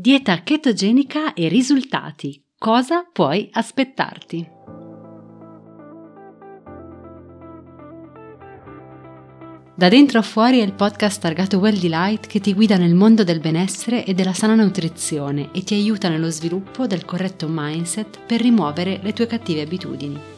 Dieta chetogenica e risultati. Cosa puoi aspettarti? Da dentro a fuori è il podcast targato Well Delight che ti guida nel mondo del benessere e della sana nutrizione e ti aiuta nello sviluppo del corretto mindset per rimuovere le tue cattive abitudini.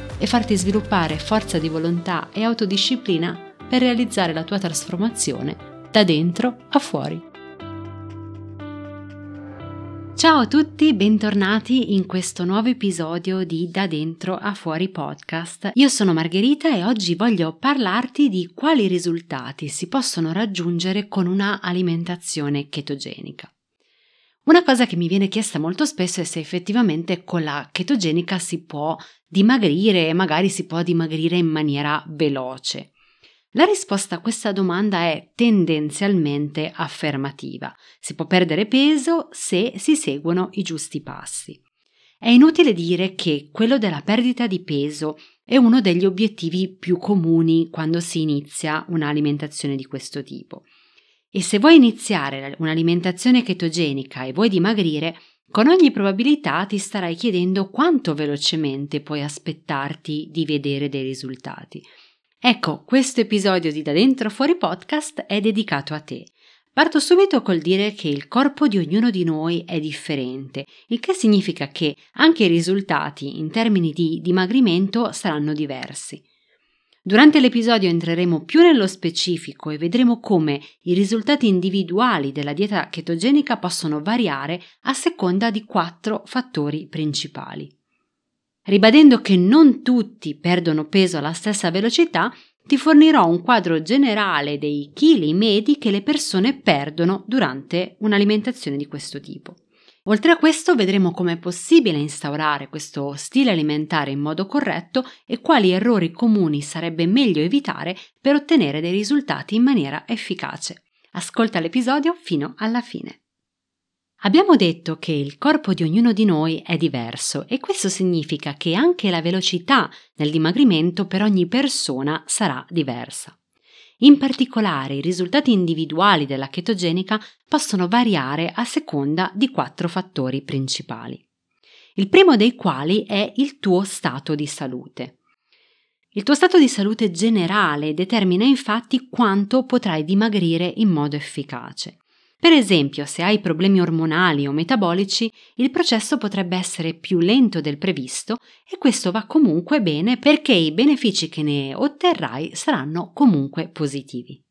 e farti sviluppare forza di volontà e autodisciplina per realizzare la tua trasformazione da dentro a fuori. Ciao a tutti, bentornati in questo nuovo episodio di Da dentro a fuori podcast. Io sono Margherita e oggi voglio parlarti di quali risultati si possono raggiungere con una alimentazione chetogenica. Una cosa che mi viene chiesta molto spesso è se effettivamente con la chetogenica si può dimagrire e magari si può dimagrire in maniera veloce. La risposta a questa domanda è tendenzialmente affermativa. Si può perdere peso se si seguono i giusti passi. È inutile dire che quello della perdita di peso è uno degli obiettivi più comuni quando si inizia un'alimentazione di questo tipo. E se vuoi iniziare un'alimentazione chetogenica e vuoi dimagrire, con ogni probabilità ti starai chiedendo quanto velocemente puoi aspettarti di vedere dei risultati. Ecco, questo episodio di Da Dentro Fuori Podcast è dedicato a te. Parto subito col dire che il corpo di ognuno di noi è differente, il che significa che anche i risultati in termini di dimagrimento saranno diversi. Durante l'episodio entreremo più nello specifico e vedremo come i risultati individuali della dieta chetogenica possono variare a seconda di quattro fattori principali. Ribadendo che non tutti perdono peso alla stessa velocità, ti fornirò un quadro generale dei chili medi che le persone perdono durante un'alimentazione di questo tipo. Oltre a questo vedremo come è possibile instaurare questo stile alimentare in modo corretto e quali errori comuni sarebbe meglio evitare per ottenere dei risultati in maniera efficace. Ascolta l'episodio fino alla fine. Abbiamo detto che il corpo di ognuno di noi è diverso e questo significa che anche la velocità nel dimagrimento per ogni persona sarà diversa. In particolare, i risultati individuali della chetogenica possono variare a seconda di quattro fattori principali. Il primo dei quali è il tuo stato di salute. Il tuo stato di salute generale determina infatti quanto potrai dimagrire in modo efficace. Per esempio, se hai problemi ormonali o metabolici, il processo potrebbe essere più lento del previsto e questo va comunque bene perché i benefici che ne otterrai saranno comunque positivi.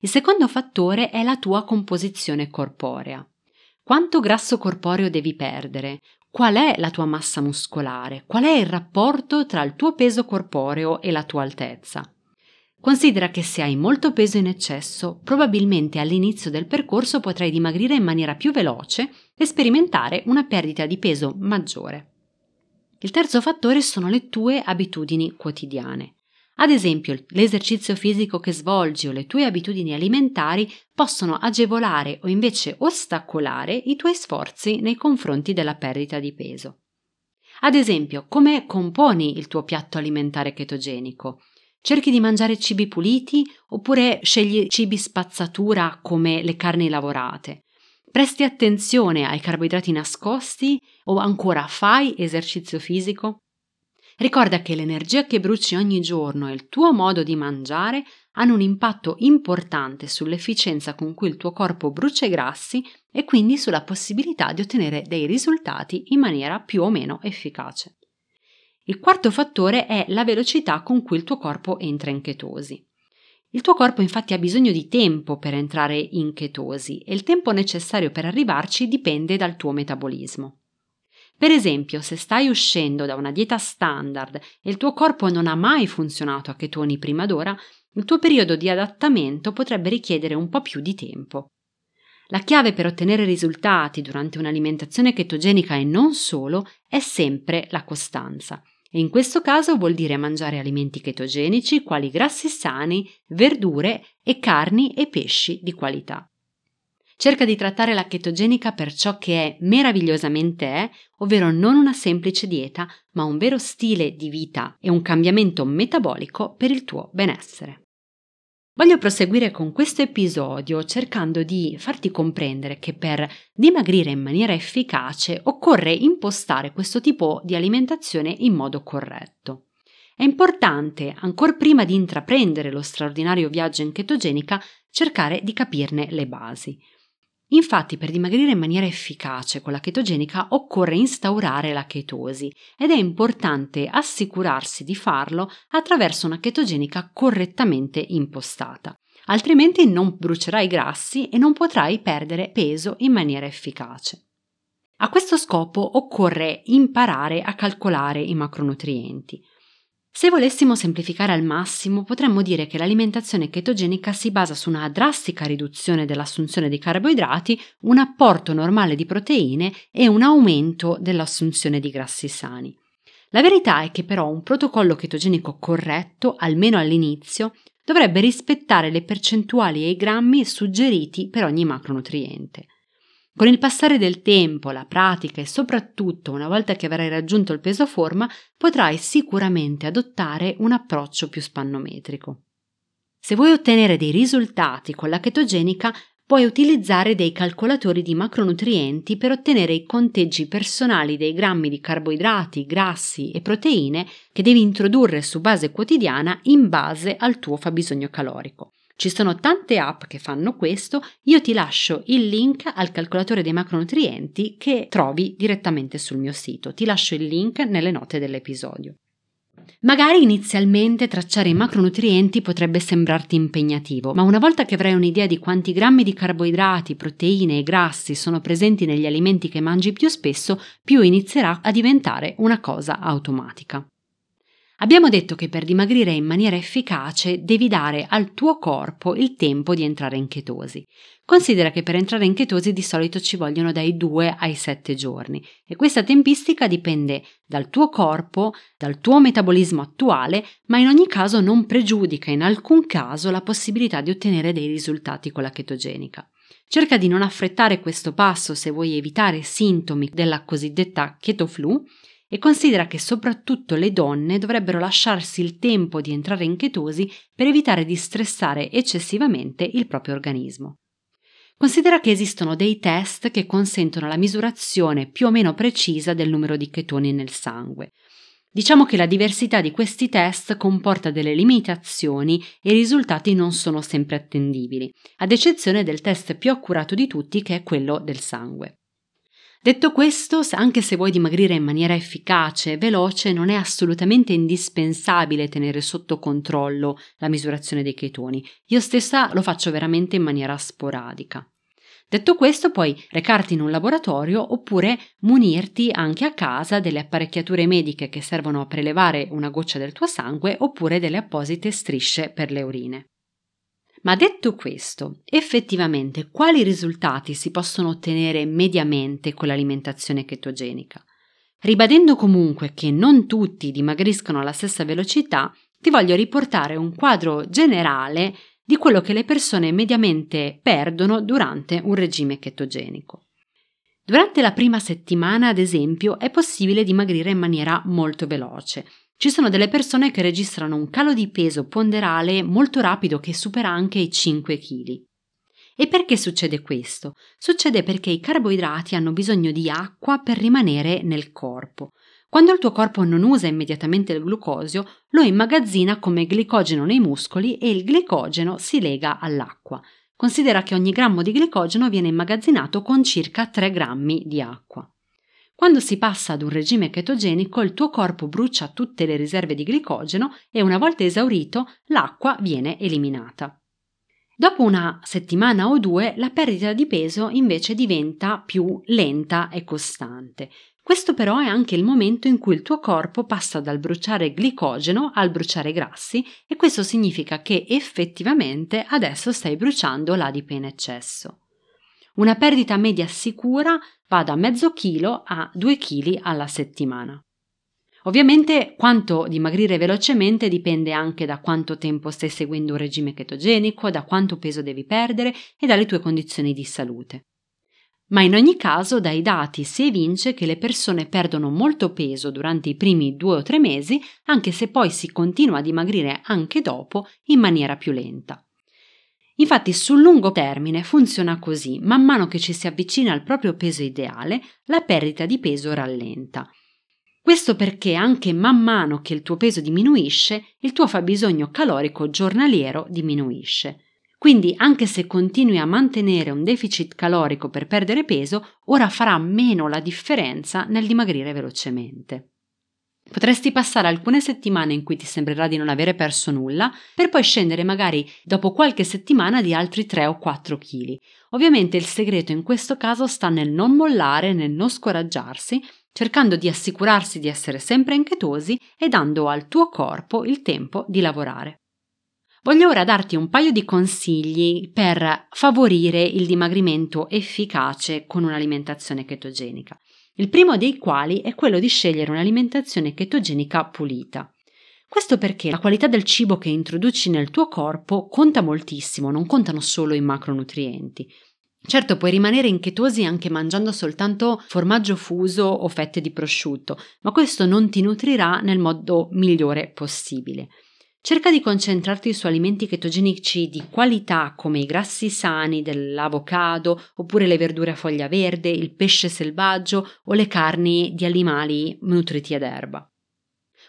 Il secondo fattore è la tua composizione corporea. Quanto grasso corporeo devi perdere? Qual è la tua massa muscolare? Qual è il rapporto tra il tuo peso corporeo e la tua altezza? Considera che se hai molto peso in eccesso, probabilmente all'inizio del percorso potrai dimagrire in maniera più veloce e sperimentare una perdita di peso maggiore. Il terzo fattore sono le tue abitudini quotidiane. Ad esempio, l'esercizio fisico che svolgi o le tue abitudini alimentari possono agevolare o invece ostacolare i tuoi sforzi nei confronti della perdita di peso. Ad esempio, come componi il tuo piatto alimentare chetogenico? Cerchi di mangiare cibi puliti oppure scegli cibi spazzatura come le carni lavorate. Presti attenzione ai carboidrati nascosti o ancora fai esercizio fisico? Ricorda che l'energia che bruci ogni giorno e il tuo modo di mangiare hanno un impatto importante sull'efficienza con cui il tuo corpo brucia i grassi e quindi sulla possibilità di ottenere dei risultati in maniera più o meno efficace. Il quarto fattore è la velocità con cui il tuo corpo entra in chetosi. Il tuo corpo infatti ha bisogno di tempo per entrare in chetosi e il tempo necessario per arrivarci dipende dal tuo metabolismo. Per esempio, se stai uscendo da una dieta standard e il tuo corpo non ha mai funzionato a chetoni prima d'ora, il tuo periodo di adattamento potrebbe richiedere un po' più di tempo. La chiave per ottenere risultati durante un'alimentazione chetogenica e non solo è sempre la costanza. E in questo caso vuol dire mangiare alimenti chetogenici quali grassi sani, verdure e carni e pesci di qualità. Cerca di trattare la chetogenica per ciò che è meravigliosamente è, ovvero non una semplice dieta, ma un vero stile di vita e un cambiamento metabolico per il tuo benessere. Voglio proseguire con questo episodio cercando di farti comprendere che per dimagrire in maniera efficace occorre impostare questo tipo di alimentazione in modo corretto. È importante, ancora prima di intraprendere lo straordinario viaggio in chetogenica, cercare di capirne le basi. Infatti, per dimagrire in maniera efficace con la chetogenica occorre instaurare la chetosi ed è importante assicurarsi di farlo attraverso una chetogenica correttamente impostata. Altrimenti non brucerai grassi e non potrai perdere peso in maniera efficace. A questo scopo occorre imparare a calcolare i macronutrienti. Se volessimo semplificare al massimo, potremmo dire che l'alimentazione chetogenica si basa su una drastica riduzione dell'assunzione di carboidrati, un apporto normale di proteine e un aumento dell'assunzione di grassi sani. La verità è che però un protocollo chetogenico corretto, almeno all'inizio, dovrebbe rispettare le percentuali e i grammi suggeriti per ogni macronutriente. Con il passare del tempo, la pratica e soprattutto una volta che avrai raggiunto il peso forma, potrai sicuramente adottare un approccio più spannometrico. Se vuoi ottenere dei risultati con la chetogenica, puoi utilizzare dei calcolatori di macronutrienti per ottenere i conteggi personali dei grammi di carboidrati, grassi e proteine che devi introdurre su base quotidiana in base al tuo fabbisogno calorico. Ci sono tante app che fanno questo, io ti lascio il link al calcolatore dei macronutrienti che trovi direttamente sul mio sito. Ti lascio il link nelle note dell'episodio. Magari inizialmente tracciare i macronutrienti potrebbe sembrarti impegnativo, ma una volta che avrai un'idea di quanti grammi di carboidrati, proteine e grassi sono presenti negli alimenti che mangi più spesso, più inizierà a diventare una cosa automatica. Abbiamo detto che per dimagrire in maniera efficace devi dare al tuo corpo il tempo di entrare in chetosi. Considera che per entrare in chetosi di solito ci vogliono dai 2 ai 7 giorni e questa tempistica dipende dal tuo corpo, dal tuo metabolismo attuale, ma in ogni caso non pregiudica in alcun caso la possibilità di ottenere dei risultati con la chetogenica. Cerca di non affrettare questo passo se vuoi evitare sintomi della cosiddetta keto flu e considera che soprattutto le donne dovrebbero lasciarsi il tempo di entrare in chetosi per evitare di stressare eccessivamente il proprio organismo. Considera che esistono dei test che consentono la misurazione più o meno precisa del numero di chetoni nel sangue. Diciamo che la diversità di questi test comporta delle limitazioni e i risultati non sono sempre attendibili, ad eccezione del test più accurato di tutti che è quello del sangue. Detto questo, anche se vuoi dimagrire in maniera efficace e veloce, non è assolutamente indispensabile tenere sotto controllo la misurazione dei chetoni. Io stessa lo faccio veramente in maniera sporadica. Detto questo, puoi recarti in un laboratorio oppure munirti anche a casa delle apparecchiature mediche che servono a prelevare una goccia del tuo sangue oppure delle apposite strisce per le urine. Ma detto questo, effettivamente quali risultati si possono ottenere mediamente con l'alimentazione chetogenica? Ribadendo comunque che non tutti dimagriscono alla stessa velocità, ti voglio riportare un quadro generale di quello che le persone mediamente perdono durante un regime chetogenico. Durante la prima settimana, ad esempio, è possibile dimagrire in maniera molto veloce, ci sono delle persone che registrano un calo di peso ponderale molto rapido che supera anche i 5 kg. E perché succede questo? Succede perché i carboidrati hanno bisogno di acqua per rimanere nel corpo. Quando il tuo corpo non usa immediatamente il glucosio, lo immagazzina come glicogeno nei muscoli e il glicogeno si lega all'acqua. Considera che ogni grammo di glicogeno viene immagazzinato con circa 3 grammi di acqua. Quando si passa ad un regime chetogenico, il tuo corpo brucia tutte le riserve di glicogeno e una volta esaurito, l'acqua viene eliminata. Dopo una settimana o due, la perdita di peso invece diventa più lenta e costante. Questo però è anche il momento in cui il tuo corpo passa dal bruciare glicogeno al bruciare grassi e questo significa che effettivamente adesso stai bruciando l'adipe in eccesso. una perdita media sicura va da mezzo chilo a 2 kg alla settimana. Ovviamente quanto dimagrire velocemente dipende anche da quanto tempo stai seguendo un regime ketogenico, da quanto peso devi perdere e dalle tue condizioni di salute. Ma in ogni caso dai dati si evince che le persone perdono molto peso durante i primi due o tre mesi, anche se poi si continua a dimagrire anche dopo in maniera più lenta. Infatti sul lungo termine funziona così, man mano che ci si avvicina al proprio peso ideale, la perdita di peso rallenta. Questo perché anche man mano che il tuo peso diminuisce, il tuo fabbisogno calorico giornaliero diminuisce. Quindi anche se continui a mantenere un deficit calorico per perdere peso, ora farà meno la differenza nel dimagrire velocemente. Potresti passare alcune settimane in cui ti sembrerà di non avere perso nulla, per poi scendere magari dopo qualche settimana di altri 3 o 4 kg. Ovviamente il segreto in questo caso sta nel non mollare, nel non scoraggiarsi, cercando di assicurarsi di essere sempre in chetosi e dando al tuo corpo il tempo di lavorare. Voglio ora darti un paio di consigli per favorire il dimagrimento efficace con un'alimentazione chetogenica. Il primo dei quali è quello di scegliere un'alimentazione chetogenica pulita. Questo perché la qualità del cibo che introduci nel tuo corpo conta moltissimo, non contano solo i macronutrienti. Certo, puoi rimanere in chetosi anche mangiando soltanto formaggio fuso o fette di prosciutto, ma questo non ti nutrirà nel modo migliore possibile. Cerca di concentrarti su alimenti chetogenici di qualità come i grassi sani dell'avocado oppure le verdure a foglia verde, il pesce selvaggio o le carni di animali nutriti ad erba.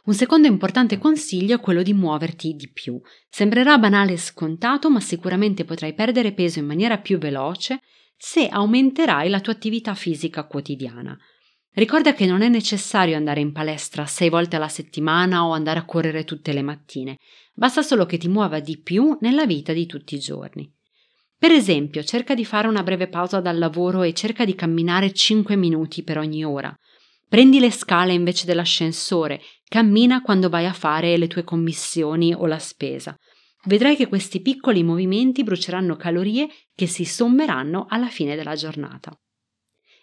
Un secondo importante consiglio è quello di muoverti di più. Sembrerà banale e scontato, ma sicuramente potrai perdere peso in maniera più veloce se aumenterai la tua attività fisica quotidiana. Ricorda che non è necessario andare in palestra sei volte alla settimana o andare a correre tutte le mattine, basta solo che ti muova di più nella vita di tutti i giorni. Per esempio, cerca di fare una breve pausa dal lavoro e cerca di camminare 5 minuti per ogni ora. Prendi le scale invece dell'ascensore, cammina quando vai a fare le tue commissioni o la spesa. Vedrai che questi piccoli movimenti bruceranno calorie che si sommeranno alla fine della giornata.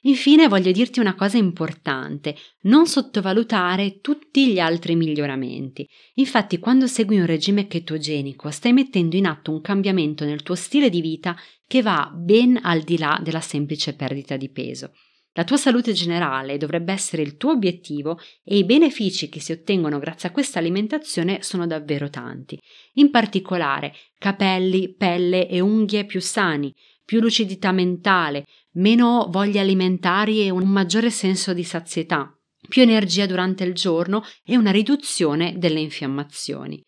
Infine voglio dirti una cosa importante, non sottovalutare tutti gli altri miglioramenti. Infatti quando segui un regime ketogenico stai mettendo in atto un cambiamento nel tuo stile di vita che va ben al di là della semplice perdita di peso. La tua salute generale dovrebbe essere il tuo obiettivo e i benefici che si ottengono grazie a questa alimentazione sono davvero tanti. In particolare capelli, pelle e unghie più sani, più lucidità mentale, meno voglie alimentari e un maggiore senso di sazietà, più energia durante il giorno e una riduzione delle infiammazioni.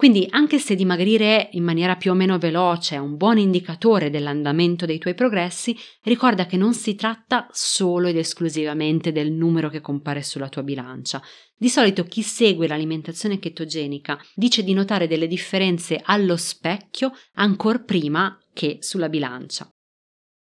Quindi anche se dimagrire in maniera più o meno veloce è un buon indicatore dell'andamento dei tuoi progressi, ricorda che non si tratta solo ed esclusivamente del numero che compare sulla tua bilancia. Di solito chi segue l'alimentazione chetogenica dice di notare delle differenze allo specchio ancora prima che sulla bilancia.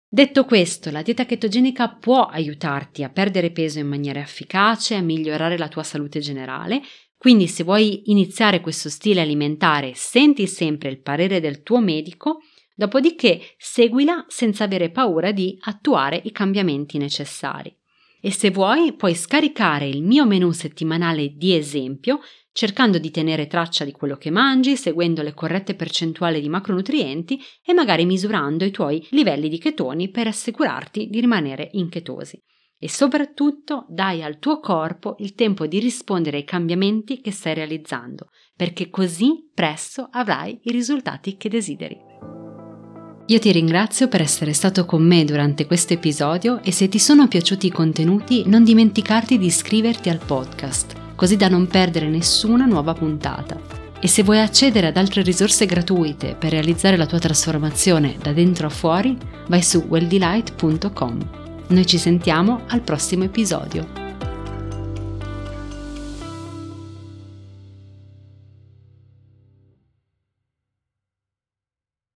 Detto questo, la dieta chetogenica può aiutarti a perdere peso in maniera efficace, a migliorare la tua salute generale, quindi se vuoi iniziare questo stile alimentare, senti sempre il parere del tuo medico, dopodiché seguila senza avere paura di attuare i cambiamenti necessari. E se vuoi, puoi scaricare il mio menu settimanale di esempio cercando di tenere traccia di quello che mangi, seguendo le corrette percentuali di macronutrienti e magari misurando i tuoi livelli di chetoni per assicurarti di rimanere in chetosi. E soprattutto dai al tuo corpo il tempo di rispondere ai cambiamenti che stai realizzando, perché così presto avrai i risultati che desideri. Io ti ringrazio per essere stato con me durante questo episodio e se ti sono piaciuti i contenuti non dimenticarti di iscriverti al podcast così da non perdere nessuna nuova puntata. E se vuoi accedere ad altre risorse gratuite per realizzare la tua trasformazione da dentro a fuori, vai su welldelight.com. Noi ci sentiamo al prossimo episodio.